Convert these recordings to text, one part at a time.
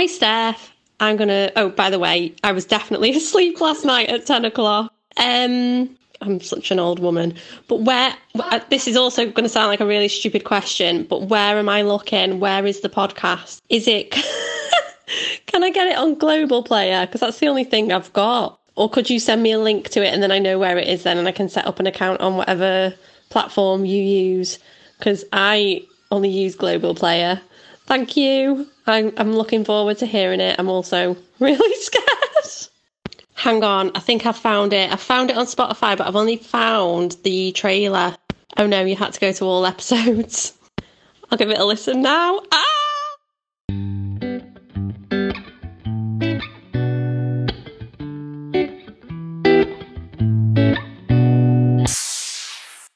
Hi, Steph. I'm gonna. Oh, by the way, I was definitely asleep last night at ten o'clock. Um, I'm such an old woman. But where? This is also going to sound like a really stupid question. But where am I looking? Where is the podcast? Is it? Can I get it on Global Player? Because that's the only thing I've got. Or could you send me a link to it and then I know where it is then and I can set up an account on whatever platform you use? Because I only use Global Player. Thank you. I'm, I'm looking forward to hearing it. I'm also really scared. Hang on, I think I found it. I found it on Spotify, but I've only found the trailer. Oh no, you had to go to all episodes. I'll give it a listen now. Ah!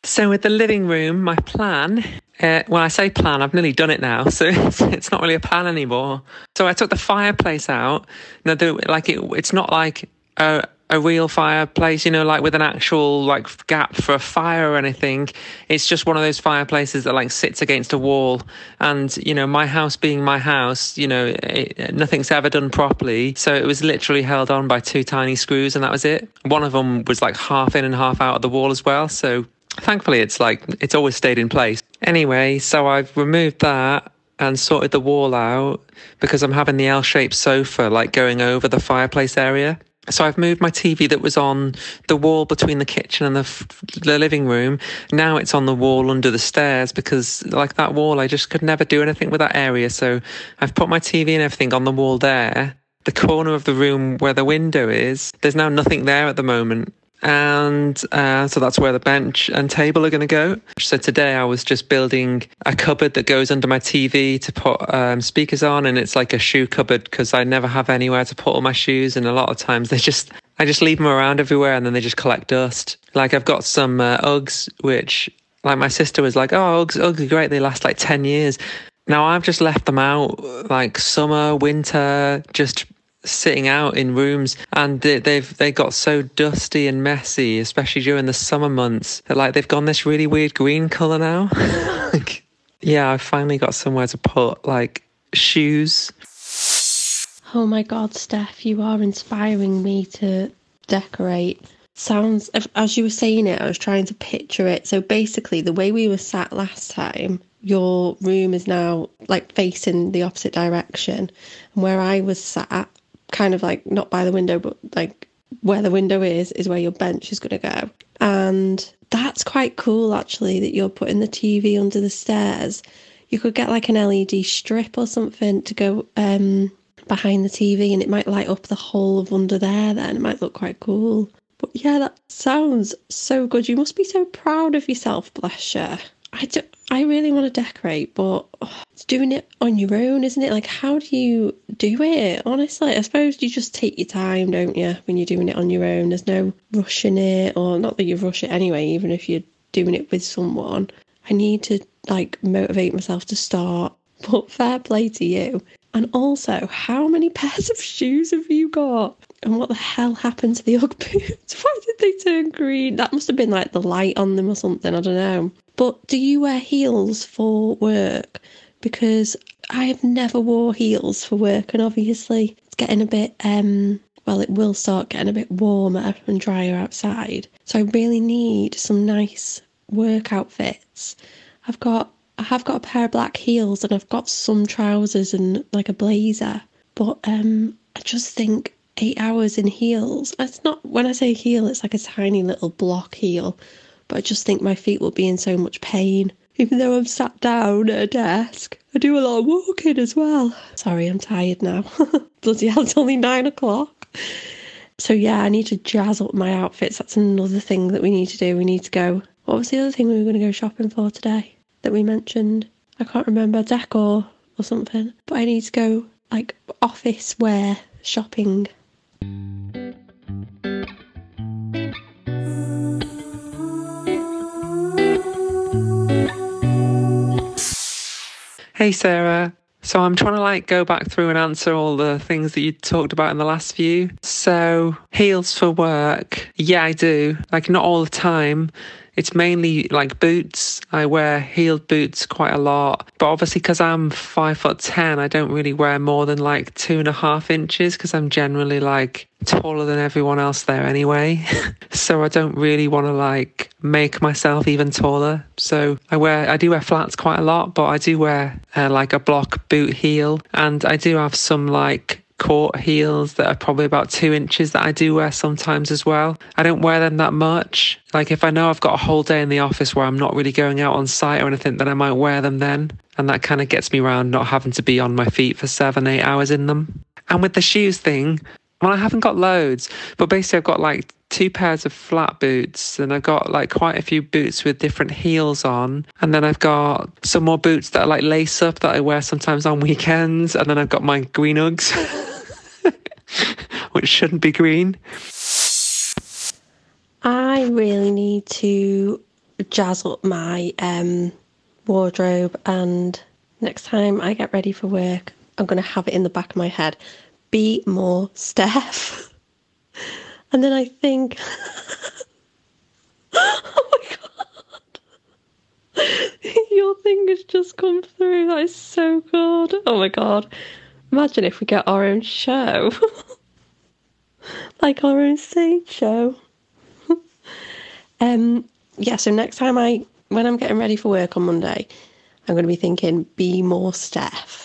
So with the living room, my plan. Uh, when I say plan, I've nearly done it now, so it's, it's not really a plan anymore. So I took the fireplace out. No, the, like it, it's not like a, a real fireplace, you know, like with an actual like gap for a fire or anything. It's just one of those fireplaces that like sits against a wall. And you know, my house being my house, you know, it, nothing's ever done properly. So it was literally held on by two tiny screws, and that was it. One of them was like half in and half out of the wall as well. So thankfully it's like it's always stayed in place. Anyway so i've removed that and sorted the wall out because i'm having the l-shaped sofa like going over the fireplace area. So i've moved my tv that was on the wall between the kitchen and the, the living room. Now it's on the wall under the stairs because like that wall i just could never do anything with that area. So i've put my tv and everything on the wall there. The corner of the room where the window is there's now nothing there at the moment and uh, so that's where the bench and table are going to go. So today I was just building a cupboard that goes under my TV to put um, speakers on, and it's like a shoe cupboard because I never have anywhere to put all my shoes, and a lot of times they just I just leave them around everywhere, and then they just collect dust. Like I've got some uh, Uggs, which like my sister was like, "Oh, Uggs, Uggs are great. They last like ten years." Now I've just left them out like summer, winter, just sitting out in rooms and they, they've they got so dusty and messy especially during the summer months that like they've gone this really weird green color now like, yeah i finally got somewhere to put like shoes Oh my god, Steph, you are inspiring me to decorate. Sounds, as you were saying it, I was trying to picture it. So basically, the way we were sat last time, your room is now like facing the opposite direction. And where I was sat, kind of like not by the window, but like where the window is, is where your bench is going to go. And that's quite cool actually that you're putting the TV under the stairs. You could get like an LED strip or something to go um, behind the TV and it might light up the whole of under there then. It might look quite cool. But yeah, that sounds so good. You must be so proud of yourself, bless you. I, do, I really want to decorate, but it's doing it on your own, isn't it? Like, how do you do it? Honestly, I suppose you just take your time, don't you, when you're doing it on your own? There's no rushing it, or not that you rush it anyway, even if you're doing it with someone. I need to like motivate myself to start, but fair play to you. And also, how many pairs of shoes have you got? And what the hell happened to the Ugg boots? Why did they turn green? That must have been like the light on them or something. I don't know. But do you wear heels for work? Because I have never wore heels for work, and obviously it's getting a bit um well, it will start getting a bit warmer and drier outside. So I really need some nice work outfits. I've got I have got a pair of black heels and I've got some trousers and like a blazer. But um I just think eight hours in heels. It's not when I say heel, it's like a tiny little block heel but I just think my feet will be in so much pain. Even though I'm sat down at a desk, I do a lot of walking as well. Sorry, I'm tired now. Bloody hell, it's only nine o'clock. So, yeah, I need to jazz up my outfits. That's another thing that we need to do. We need to go. What was the other thing we were going to go shopping for today that we mentioned? I can't remember, decor or something. But I need to go like office wear shopping. Hey, Sarah. So I'm trying to like go back through and answer all the things that you talked about in the last few. So heels for work. Yeah, I do. Like not all the time. It's mainly like boots. I wear heeled boots quite a lot, but obviously because I'm five foot ten, I don't really wear more than like two and a half inches because I'm generally like taller than everyone else there anyway. so I don't really want to like make myself even taller. So I wear, I do wear flats quite a lot, but I do wear uh, like a block boot heel and I do have some like court heels that are probably about two inches that I do wear sometimes as well. I don't wear them that much. Like if I know I've got a whole day in the office where I'm not really going out on site or anything, then I might wear them then. And that kind of gets me around not having to be on my feet for seven, eight hours in them. And with the shoes thing, well, I haven't got loads, but basically I've got like two pairs of flat boots and I've got like quite a few boots with different heels on. And then I've got some more boots that are like lace up that I wear sometimes on weekends. And then I've got my green Uggs, which shouldn't be green. I really need to jazz up my um, wardrobe and next time I get ready for work, I'm going to have it in the back of my head be more Steph. And then I think, oh my god, your thing has just come through. That is so good. Oh my god. Imagine if we get our own show, like our own stage show. um, yeah. So next time I, when I'm getting ready for work on Monday, I'm going to be thinking, be more Steph.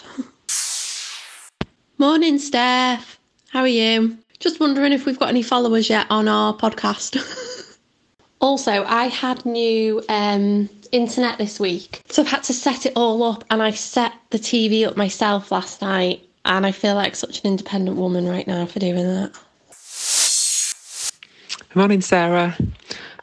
Morning, Steph. How are you? Just wondering if we've got any followers yet on our podcast. also, I had new um, internet this week, so I've had to set it all up, and I set the TV up myself last night, and I feel like such an independent woman right now for doing that. Morning, Sarah.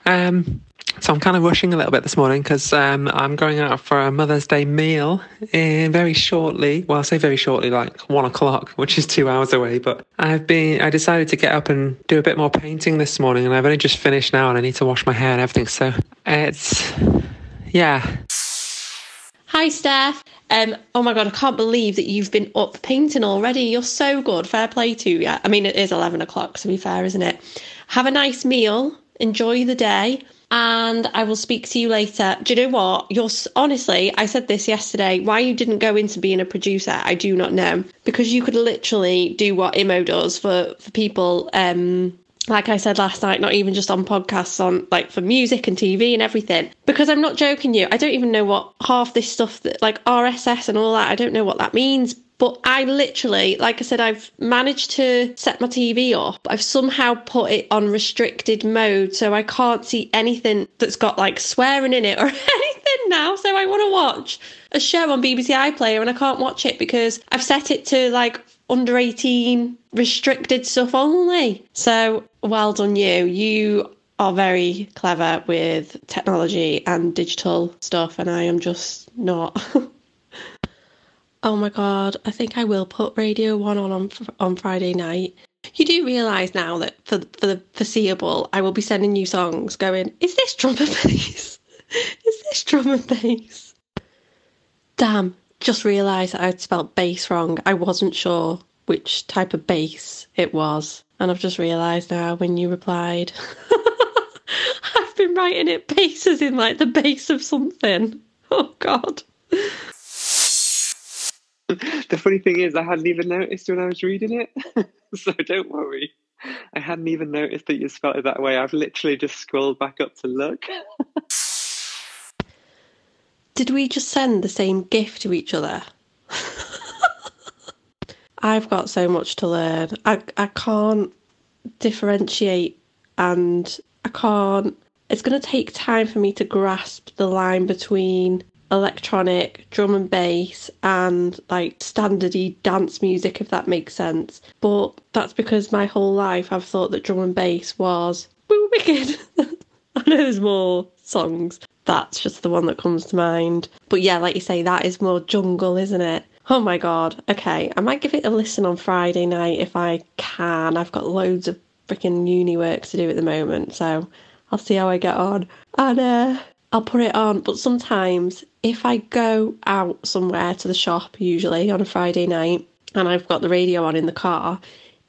Um, so I'm kind of rushing a little bit this morning because um, I'm going out for a Mother's Day meal in very shortly. Well, I say very shortly, like one o'clock, which is two hours away. But I've been, I decided to get up and do a bit more painting this morning, and I've only just finished now, and I need to wash my hair and everything. So it's, yeah. Hi, Steph. Um, oh my god, I can't believe that you've been up painting already. You're so good. Fair play to you. I mean, it is eleven o'clock, to be fair, isn't it? Have a nice meal. Enjoy the day and I will speak to you later. Do you know what? You're honestly, I said this yesterday. Why you didn't go into being a producer, I do not know. Because you could literally do what Imo does for for people. Um, like I said last night, not even just on podcasts, on like for music and TV and everything. Because I'm not joking you, I don't even know what half this stuff that like RSS and all that. I don't know what that means. But I literally, like I said, I've managed to set my TV up. I've somehow put it on restricted mode so I can't see anything that's got like swearing in it or anything now. So I want to watch a show on BBC iPlayer and I can't watch it because I've set it to like under 18 restricted stuff only. So well done, you. You are very clever with technology and digital stuff, and I am just not. Oh my god, I think I will put Radio 1 on on, on Friday night. You do realise now that for, for the foreseeable, I will be sending you songs going, is this drum and bass? is this drum and bass? Damn, just realised that I'd spelt bass wrong. I wasn't sure which type of bass it was. And I've just realised now when you replied. I've been writing it bases in like the base of something. Oh god. the funny thing is, I hadn't even noticed when I was reading it. so don't worry. I hadn't even noticed that you spelled it that way. I've literally just scrolled back up to look. Did we just send the same gift to each other? I've got so much to learn. I, I can't differentiate and I can't. It's going to take time for me to grasp the line between electronic drum and bass and like standardy dance music if that makes sense. But that's because my whole life i've thought that drum and bass was wicked. I know there's more songs. That's just the one that comes to mind. But yeah like you say that is more jungle isn't it? Oh my god. Okay i might give it a listen on friday night if i can. I've got loads of freaking uni work to do at the moment so i'll see how i get on. And uh I'll put it on. But sometimes if I go out somewhere to the shop, usually on a Friday night, and I've got the radio on in the car,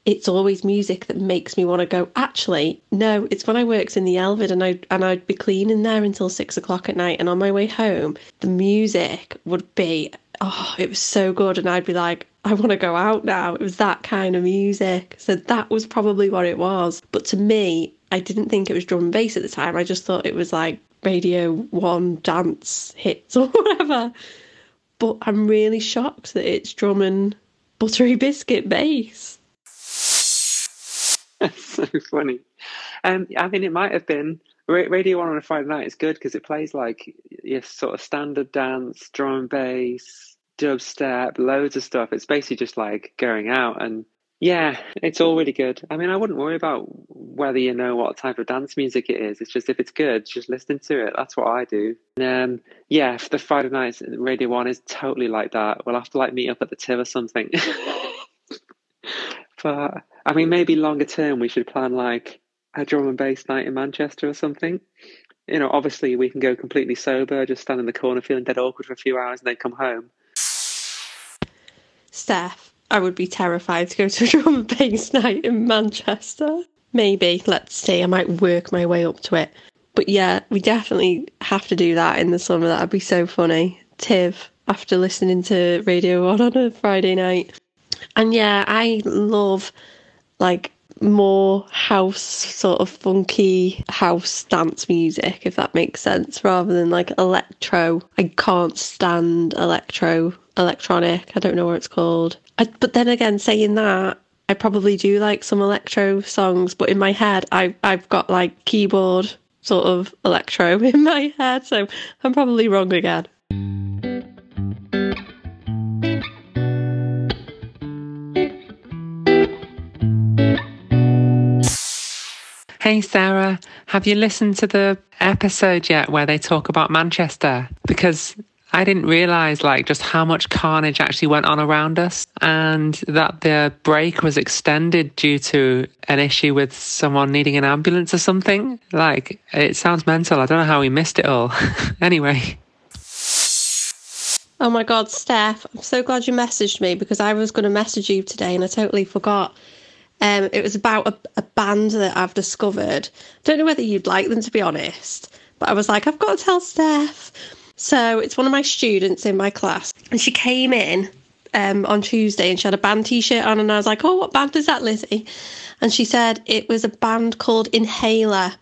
it's always music that makes me want to go. Actually, no, it's when I worked in the Elvid and I and I'd be cleaning there until six o'clock at night, and on my way home, the music would be oh, it was so good, and I'd be like, I want to go out now. It was that kind of music, so that was probably what it was. But to me, I didn't think it was drum and bass at the time. I just thought it was like Radio One dance hits or whatever. But I'm really shocked that it's drum and buttery biscuit bass. That's so funny. Um, I mean, it might have been Radio One on a Friday night. Is good because it plays like your sort of standard dance, drum and bass, dubstep, loads of stuff. It's basically just like going out and yeah, it's all really good. I mean, I wouldn't worry about whether you know what type of dance music it is. It's just if it's good, just listen to it. That's what I do. And um, yeah, the Friday nights, Radio One is totally like that. We'll have to like meet up at the Tiv or something. but I mean, maybe longer term, we should plan like a drum and bass night in Manchester or something. You know, obviously we can go completely sober, just stand in the corner feeling dead awkward for a few hours, and then come home. Steph, I would be terrified to go to a drum and bass night in Manchester. Maybe, let's see, I might work my way up to it. But yeah, we definitely have to do that in the summer. That'd be so funny. Tiv, after listening to Radio 1 on a Friday night. And yeah, I love like more house sort of funky house dance music if that makes sense rather than like electro i can't stand electro electronic i don't know what it's called I, but then again saying that i probably do like some electro songs but in my head i i've got like keyboard sort of electro in my head so i'm probably wrong again Hey Sarah, have you listened to the episode yet where they talk about Manchester? Because I didn't realize like just how much carnage actually went on around us and that the break was extended due to an issue with someone needing an ambulance or something. Like it sounds mental. I don't know how we missed it all. anyway. Oh my god, Steph, I'm so glad you messaged me because I was going to message you today and I totally forgot. Um, it was about a, a band that I've discovered. Don't know whether you'd like them to be honest, but I was like, I've got to tell Steph. So it's one of my students in my class, and she came in um, on Tuesday and she had a band t-shirt on, and I was like, "Oh, what band is that, Lizzie?" And she said it was a band called Inhaler,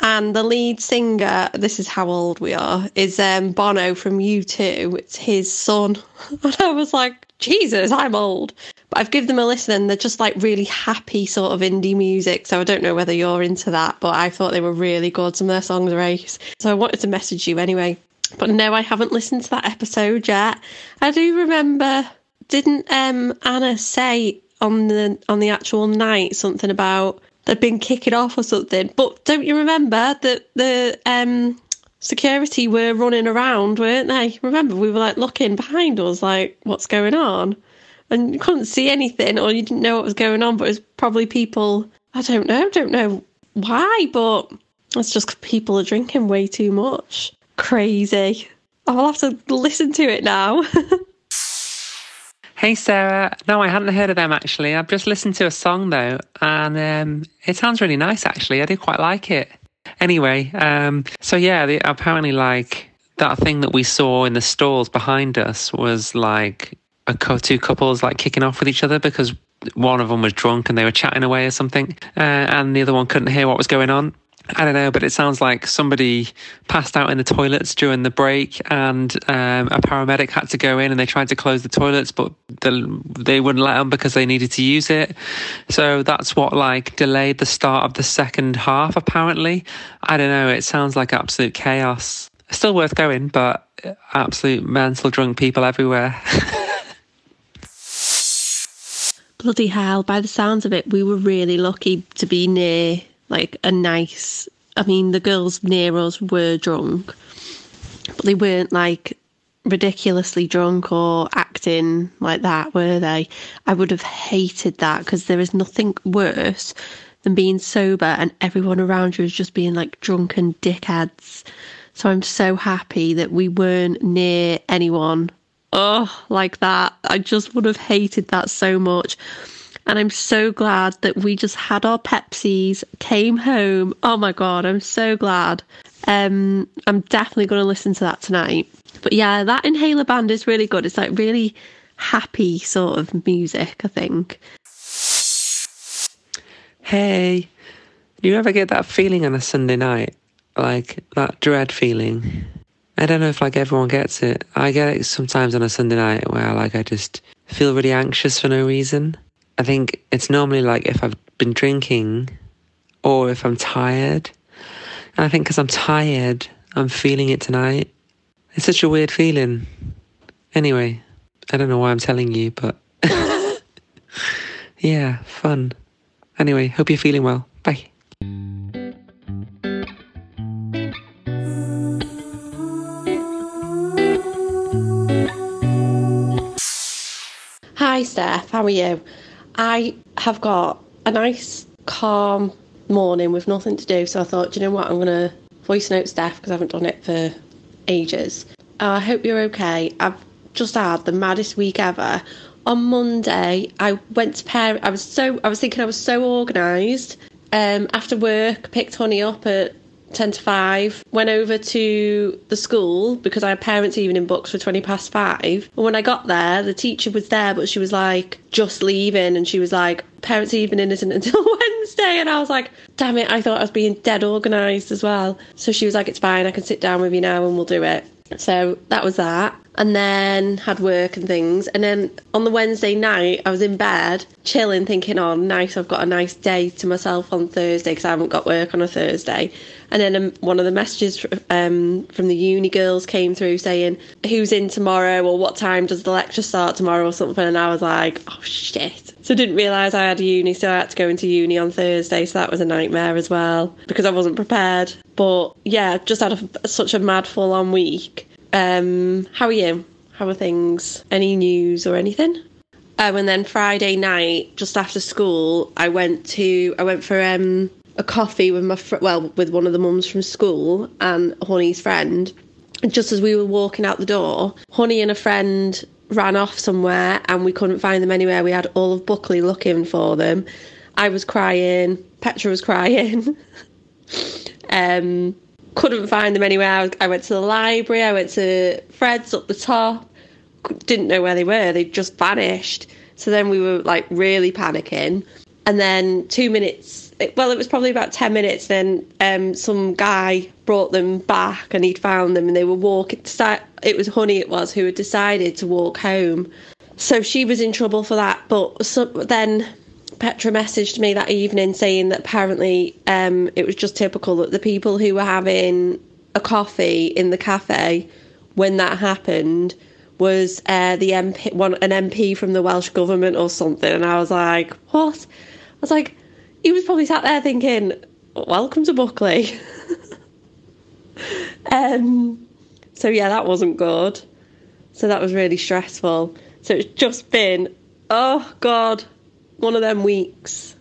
and the lead singer, this is how old we are, is um, Bono from U2. It's his son, and I was like, Jesus, I'm old. But I've given them a listen and they're just like really happy sort of indie music. So I don't know whether you're into that, but I thought they were really good. Some of their songs are ace. So I wanted to message you anyway. But no, I haven't listened to that episode yet. I do remember, didn't um, Anna say on the on the actual night something about they'd been kicking off or something? But don't you remember that the um, security were running around, weren't they? Remember, we were like looking behind us, like, what's going on? And you couldn't see anything or you didn't know what was going on, but it was probably people, I don't know, don't know why, but it's just people are drinking way too much. Crazy. I'll have to listen to it now. hey, Sarah. No, I hadn't heard of them actually. I've just listened to a song though, and um, it sounds really nice actually. I do quite like it. Anyway, um, so yeah, the, apparently, like that thing that we saw in the stalls behind us was like a two couples like kicking off with each other because one of them was drunk and they were chatting away or something, uh, and the other one couldn't hear what was going on. I don't know, but it sounds like somebody passed out in the toilets during the break, and um, a paramedic had to go in, and they tried to close the toilets, but the, they wouldn't let them because they needed to use it. So that's what like delayed the start of the second half. Apparently, I don't know. It sounds like absolute chaos. Still worth going, but absolute mental drunk people everywhere. Bloody hell! By the sounds of it, we were really lucky to be near like a nice. I mean, the girls near us were drunk, but they weren't like ridiculously drunk or acting like that, were they? I would have hated that because there is nothing worse than being sober and everyone around you is just being like drunken dickheads. So I'm so happy that we weren't near anyone. Oh, like that. I just would have hated that so much. And I'm so glad that we just had our Pepsis, came home. Oh my God, I'm so glad. Um, I'm definitely going to listen to that tonight. But yeah, that Inhaler band is really good. It's like really happy sort of music, I think. Hey, you ever get that feeling on a Sunday night? Like that dread feeling? I don't know if like everyone gets it. I get it sometimes on a Sunday night where like I just feel really anxious for no reason. I think it's normally like if I've been drinking or if I'm tired. And I think because I'm tired, I'm feeling it tonight. It's such a weird feeling. Anyway, I don't know why I'm telling you, but yeah, fun. Anyway, hope you're feeling well. Bye. Hi, Steph. How are you? I have got a nice, calm morning with nothing to do, so I thought, you know what? I'm going to voice note Steph because I haven't done it for ages. Uh, I hope you're okay. I've just had the maddest week ever. On Monday, I went to parent. I was so I was thinking I was so organised. Um, after work, picked Honey up at 10 to 5, went over to the school because I had parents' evening books for 20 past 5. And when I got there, the teacher was there, but she was like, just leaving. And she was like, parents' evening isn't until Wednesday. And I was like, damn it, I thought I was being dead organised as well. So she was like, it's fine, I can sit down with you now and we'll do it. So that was that. And then had work and things. And then on the Wednesday night, I was in bed, chilling, thinking, oh, nice, I've got a nice day to myself on Thursday because I haven't got work on a Thursday. And then um, one of the messages um, from the uni girls came through saying, who's in tomorrow or what time does the lecture start tomorrow or something. And I was like, oh, shit. So I didn't realise I had uni, so I had to go into uni on Thursday. So that was a nightmare as well because I wasn't prepared. But yeah, just had a, such a mad full on week. Um, how are you? How are things? Any news or anything? Um, and then Friday night, just after school, I went to I went for um, a coffee with my fr- well with one of the mums from school and Honey's friend. Just as we were walking out the door, Honey and a friend ran off somewhere, and we couldn't find them anywhere. We had all of Buckley looking for them. I was crying. Petra was crying. um, couldn't find them anywhere. I, went to the library. I went to Fred's up the top. Didn't know where they were. They just vanished. So then we were like really panicking. And then two minutes, well, it was probably about 10 minutes. Then um, some guy brought them back and he'd found them and they were walking. It was Honey, it was, who had decided to walk home. So she was in trouble for that. But so, then Petra messaged me that evening saying that apparently um, it was just typical that the people who were having a coffee in the cafe when that happened was uh, the MP, one an MP from the Welsh government or something, and I was like, what? I was like, he was probably sat there thinking, welcome to Buckley. um, so yeah, that wasn't good. So that was really stressful. So it's just been, oh god, one of them weeks.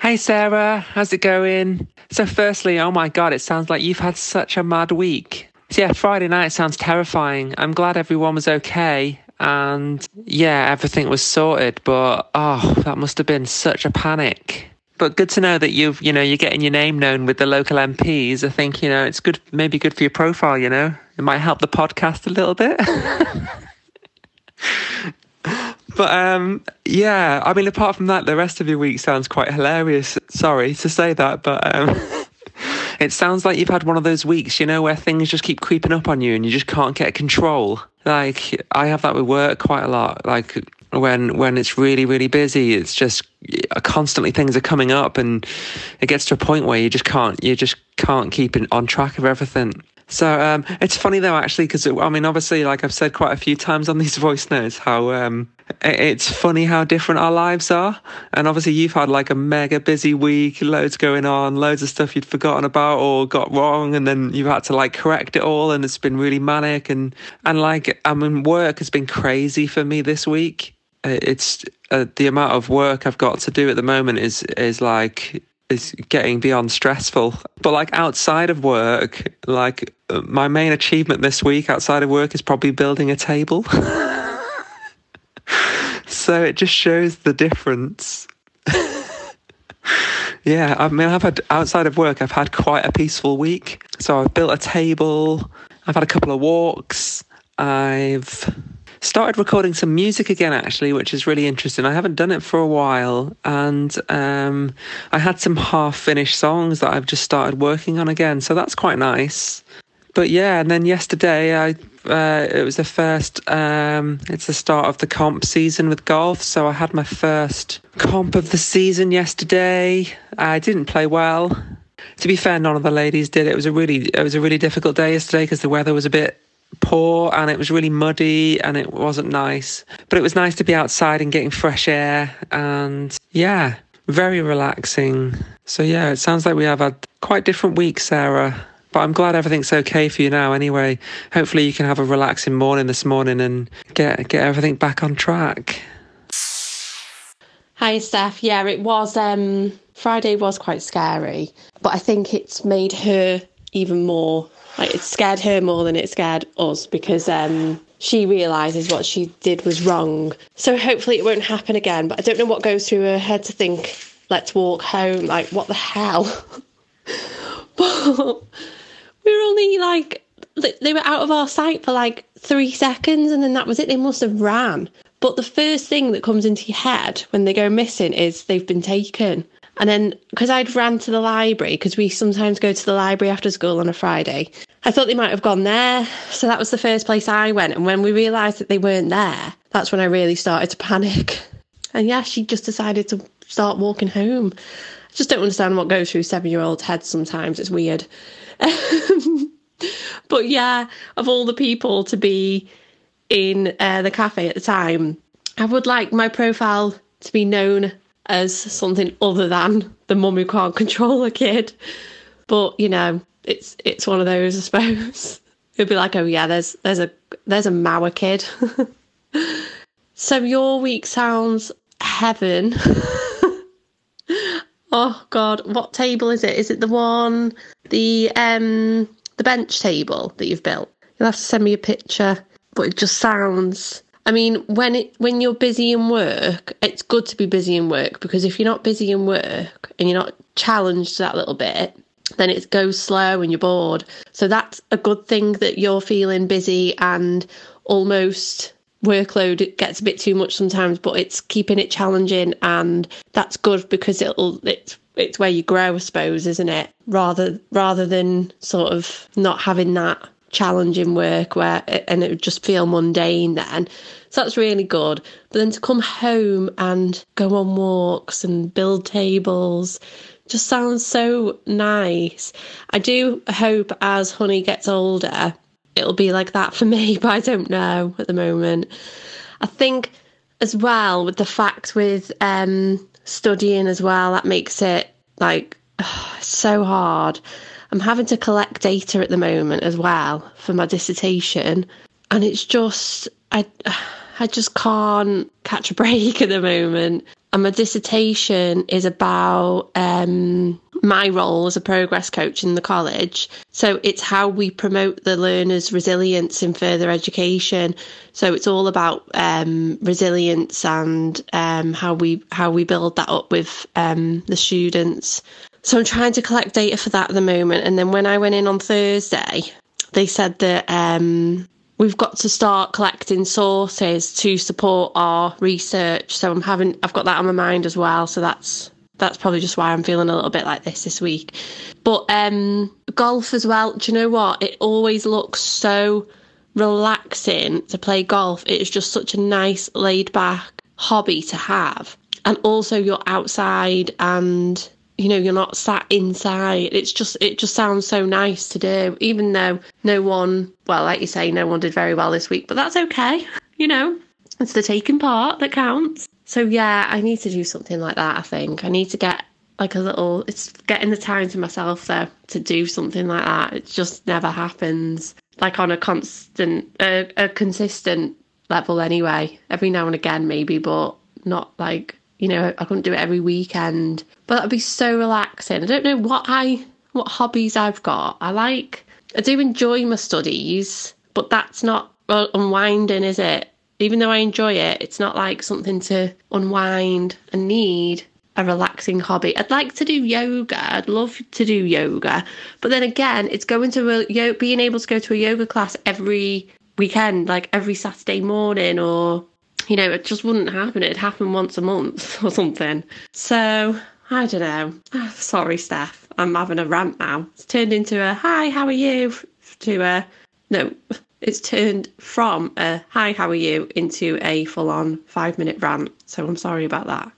Hey Sarah, how's it going? So, firstly, oh my god, it sounds like you've had such a mad week. So, yeah, Friday night sounds terrifying. I'm glad everyone was okay and yeah, everything was sorted, but oh, that must have been such a panic. But good to know that you've, you know, you're getting your name known with the local MPs. I think, you know, it's good, maybe good for your profile, you know, it might help the podcast a little bit. But um, yeah, I mean, apart from that, the rest of your week sounds quite hilarious. Sorry to say that, but um, it sounds like you've had one of those weeks, you know, where things just keep creeping up on you and you just can't get control. Like I have that with work quite a lot. Like when when it's really really busy, it's just constantly things are coming up, and it gets to a point where you just can't you just can't keep on track of everything. So um, it's funny though, actually, because I mean, obviously, like I've said quite a few times on these voice notes, how um, it's funny how different our lives are. And obviously, you've had like a mega busy week, loads going on, loads of stuff you'd forgotten about or got wrong, and then you've had to like correct it all, and it's been really manic. And and like, I mean, work has been crazy for me this week. It's uh, the amount of work I've got to do at the moment is is like is getting beyond stressful. But like outside of work, like my main achievement this week outside of work is probably building a table. So it just shows the difference. yeah, I mean, I've had outside of work, I've had quite a peaceful week. So I've built a table, I've had a couple of walks, I've started recording some music again actually which is really interesting. I haven't done it for a while and um, i had some half finished songs that i've just started working on again so that's quite nice. But yeah and then yesterday i uh, it was the first um, it's the start of the comp season with golf so i had my first comp of the season yesterday. I didn't play well. To be fair none of the ladies did. It was a really it was a really difficult day yesterday because the weather was a bit poor and it was really muddy and it wasn't nice. But it was nice to be outside and getting fresh air and yeah, very relaxing. So yeah, it sounds like we have had quite different weeks, Sarah. But I'm glad everything's okay for you now anyway. Hopefully you can have a relaxing morning this morning and get get everything back on track. Hi Steph. Yeah, it was um Friday was quite scary, but I think it's made her even more like it scared her more than it scared us because um, she realizes what she did was wrong. So hopefully it won't happen again. But I don't know what goes through her head to think, let's walk home. Like what the hell? but we were only like they were out of our sight for like three seconds and then that was it. They must have ran. But the first thing that comes into your head when they go missing is they've been taken. And then, because I'd ran to the library, because we sometimes go to the library after school on a Friday, I thought they might have gone there. So that was the first place I went. And when we realised that they weren't there, that's when I really started to panic. And yeah, she just decided to start walking home. I just don't understand what goes through seven year olds' heads sometimes. It's weird. but yeah, of all the people to be in uh, the cafe at the time, I would like my profile to be known as something other than the mum who can't control a kid. But you know, it's it's one of those, I suppose. It'd be like, oh yeah, there's there's a there's a Mauer kid. so your week sounds heaven. oh god, what table is it? Is it the one the um the bench table that you've built? You'll have to send me a picture. But it just sounds I mean, when it when you're busy in work, it's good to be busy in work because if you're not busy in work and you're not challenged that little bit, then it goes slow and you're bored. So that's a good thing that you're feeling busy and almost workload gets a bit too much sometimes, but it's keeping it challenging and that's good because it'll it's it's where you grow, I suppose, isn't it? Rather rather than sort of not having that challenging work where and it would just feel mundane then. So that's really good. But then to come home and go on walks and build tables just sounds so nice. I do hope as Honey gets older, it'll be like that for me, but I don't know at the moment. I think as well with the fact with um, studying as well, that makes it like so hard. I'm having to collect data at the moment as well for my dissertation, and it's just I I just can't catch a break at the moment. And my dissertation is about um, my role as a progress coach in the college. So it's how we promote the learner's resilience in further education. So it's all about um, resilience and um, how we how we build that up with um, the students. So I'm trying to collect data for that at the moment. And then when I went in on Thursday, they said that um, we've got to start collecting sources to support our research. So I'm having I've got that on my mind as well. So that's that's probably just why I'm feeling a little bit like this this week. But um, golf as well. Do you know what? It always looks so relaxing to play golf. It is just such a nice laid back hobby to have. And also you're outside and you know you're not sat inside. It's just it just sounds so nice to do even though no one well like you say no one did very well this week but that's okay you know? It's the taking part that counts. So yeah i need to do something like that i think. I need to get like a little it's getting the time to myself though to do something like that. It just never happens like on a constant a, a consistent level anyway. Every now and again maybe but not like you know, I couldn't do it every weekend. But that'd be so relaxing. I don't know what I what hobbies I've got. I like I do enjoy my studies, but that's not unwinding, is it? even though I enjoy it, it's not like something to unwind and need a relaxing hobby. I'd like to do yoga. I'd love to do yoga. But then again, it's going to a, being able to go to a yoga class every weekend, like every Saturday morning, or, you know, it just wouldn't happen. It'd happen once a month or something. So I don't know. Sorry, Steph. I'm having a rant now. It's turned into a hi, how are you? To a no, it's turned from a hi, how are you? into a full on five minute rant. So I'm sorry about that.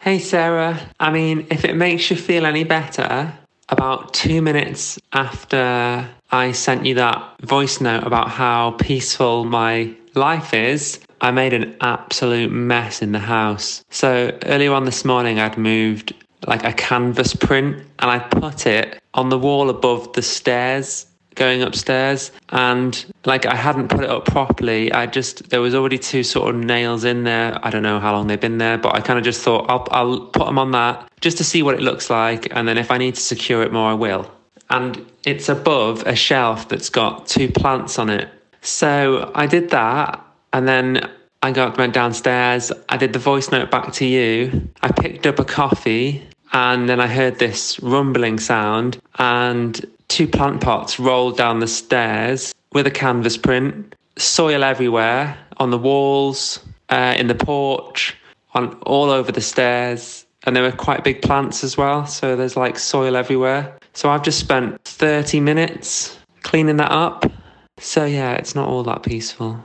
Hey, Sarah. I mean, if it makes you feel any better, about two minutes after I sent you that voice note about how peaceful my life is, I made an absolute mess in the house. So earlier on this morning, I'd moved like a canvas print and I put it on the wall above the stairs going upstairs and like I hadn't put it up properly. I just there was already two sort of nails in there. I don't know how long they've been there, but I kind of just thought I'll I'll put them on that just to see what it looks like and then if I need to secure it more I will. And it's above a shelf that's got two plants on it. So I did that and then I got went downstairs. I did the voice note back to you. I picked up a coffee and then I heard this rumbling sound and two plant pots rolled down the stairs with a canvas print, soil everywhere on the walls, uh, in the porch, on all over the stairs. And there were quite big plants as well. So there's like soil everywhere. So I've just spent 30 minutes cleaning that up. So yeah, it's not all that peaceful.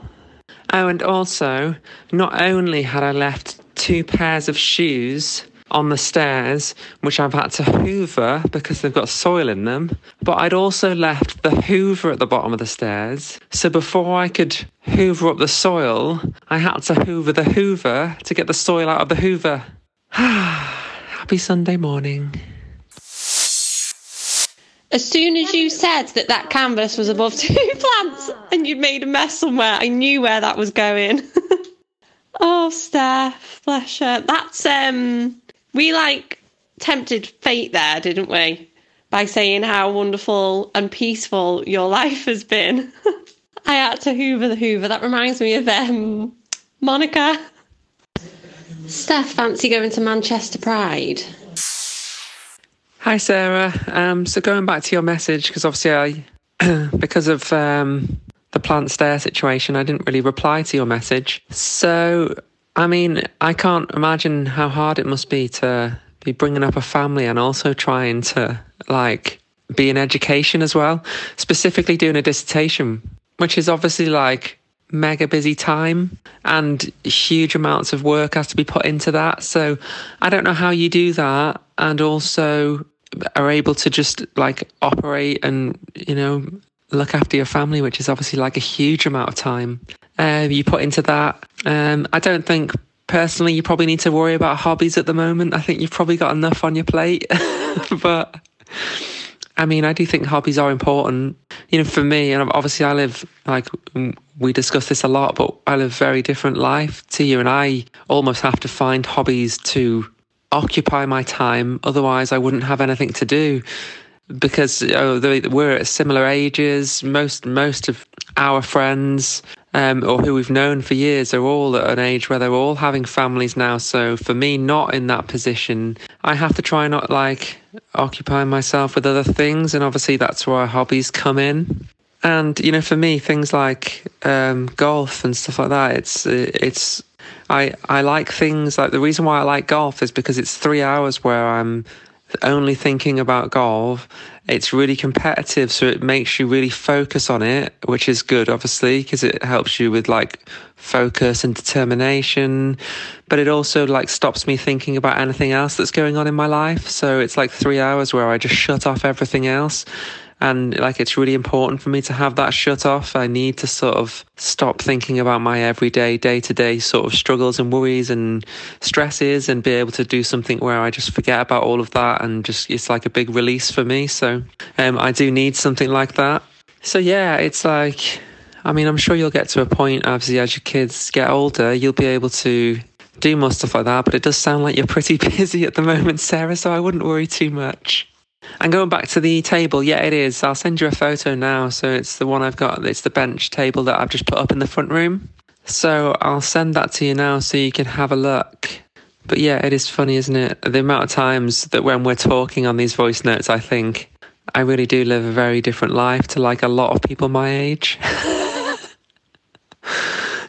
Oh, and also, not only had I left two pairs of shoes on the stairs, which I've had to hoover because they've got soil in them. But I'd also left the hoover at the bottom of the stairs. So before I could hoover up the soil, I had to hoover the hoover to get the soil out of the hoover. Happy Sunday morning. As soon as you said that that canvas was above two plants and you'd made a mess somewhere, I knew where that was going. oh, Steph, bless her. That's um we like tempted fate there, didn't we? By saying how wonderful and peaceful your life has been. I had to hoover the hoover. That reminds me of um, Monica. Steph, fancy going to Manchester Pride? Hi, Sarah. Um, so going back to your message, because obviously I, because of um, the plant stair situation, I didn't really reply to your message. So I mean, I can't imagine how hard it must be to be bringing up a family and also trying to like be in education as well, specifically doing a dissertation, which is obviously like mega busy time and huge amounts of work has to be put into that. So I don't know how you do that and also are able to just like operate and, you know, look after your family, which is obviously like a huge amount of time uh, you put into that. Um, I don't think personally you probably need to worry about hobbies at the moment. I think you've probably got enough on your plate. but I mean, I do think hobbies are important. You know, for me, and obviously I live like we discuss this a lot, but I live a very different life to you, and I almost have to find hobbies to occupy my time. Otherwise, I wouldn't have anything to do because oh, we're at similar ages. Most most of our friends um, or who we've known for years are all at an age where they're all having families now. So for me, not in that position, I have to try not like occupy myself with other things, and obviously that's where hobbies come in. And you know, for me, things like um, golf and stuff like that, it's it's I I like things like the reason why I like golf is because it's three hours where I'm only thinking about golf. It's really competitive, so it makes you really focus on it, which is good, obviously, because it helps you with like focus and determination. But it also like stops me thinking about anything else that's going on in my life. So it's like three hours where I just shut off everything else and like it's really important for me to have that shut off. I need to sort of stop thinking about my everyday, day to day sort of struggles and worries and stresses and be able to do something where I just forget about all of that and just it's like a big release for me. So um, I do need something like that. So yeah, it's like, I mean, I'm sure you'll get to a point, obviously, as your kids get older, you'll be able to do more stuff like that. But it does sound like you're pretty busy at the moment, Sarah. So I wouldn't worry too much. And going back to the table, yeah, it is. I'll send you a photo now. So it's the one I've got. It's the bench table that I've just put up in the front room. So I'll send that to you now so you can have a look. But yeah, it is funny, isn't it? The amount of times that when we're talking on these voice notes, I think I really do live a very different life to like a lot of people my age.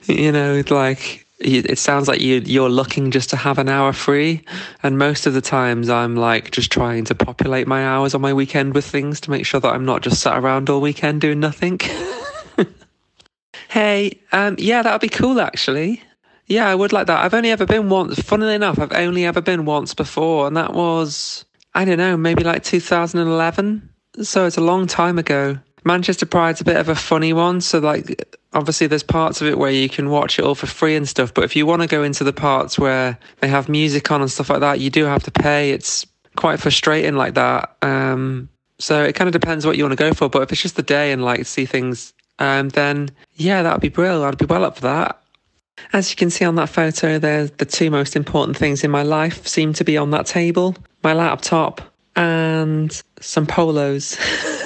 you know, like it sounds like you you're looking just to have an hour free, and most of the times I'm like just trying to populate my hours on my weekend with things to make sure that I'm not just sat around all weekend doing nothing. hey, um, yeah, that would be cool actually. Yeah, I would like that. I've only ever been once. Funnily enough, I've only ever been once before, and that was I don't know, maybe like 2011. So it's a long time ago. Manchester Pride's a bit of a funny one. So, like, obviously, there's parts of it where you can watch it all for free and stuff. But if you want to go into the parts where they have music on and stuff like that, you do have to pay. It's quite frustrating like that. Um, so it kind of depends what you want to go for. But if it's just the day and like see things, um, then yeah, that would be brilliant. I'd be well up for that. As you can see on that photo, there, the two most important things in my life seem to be on that table my laptop and some polos.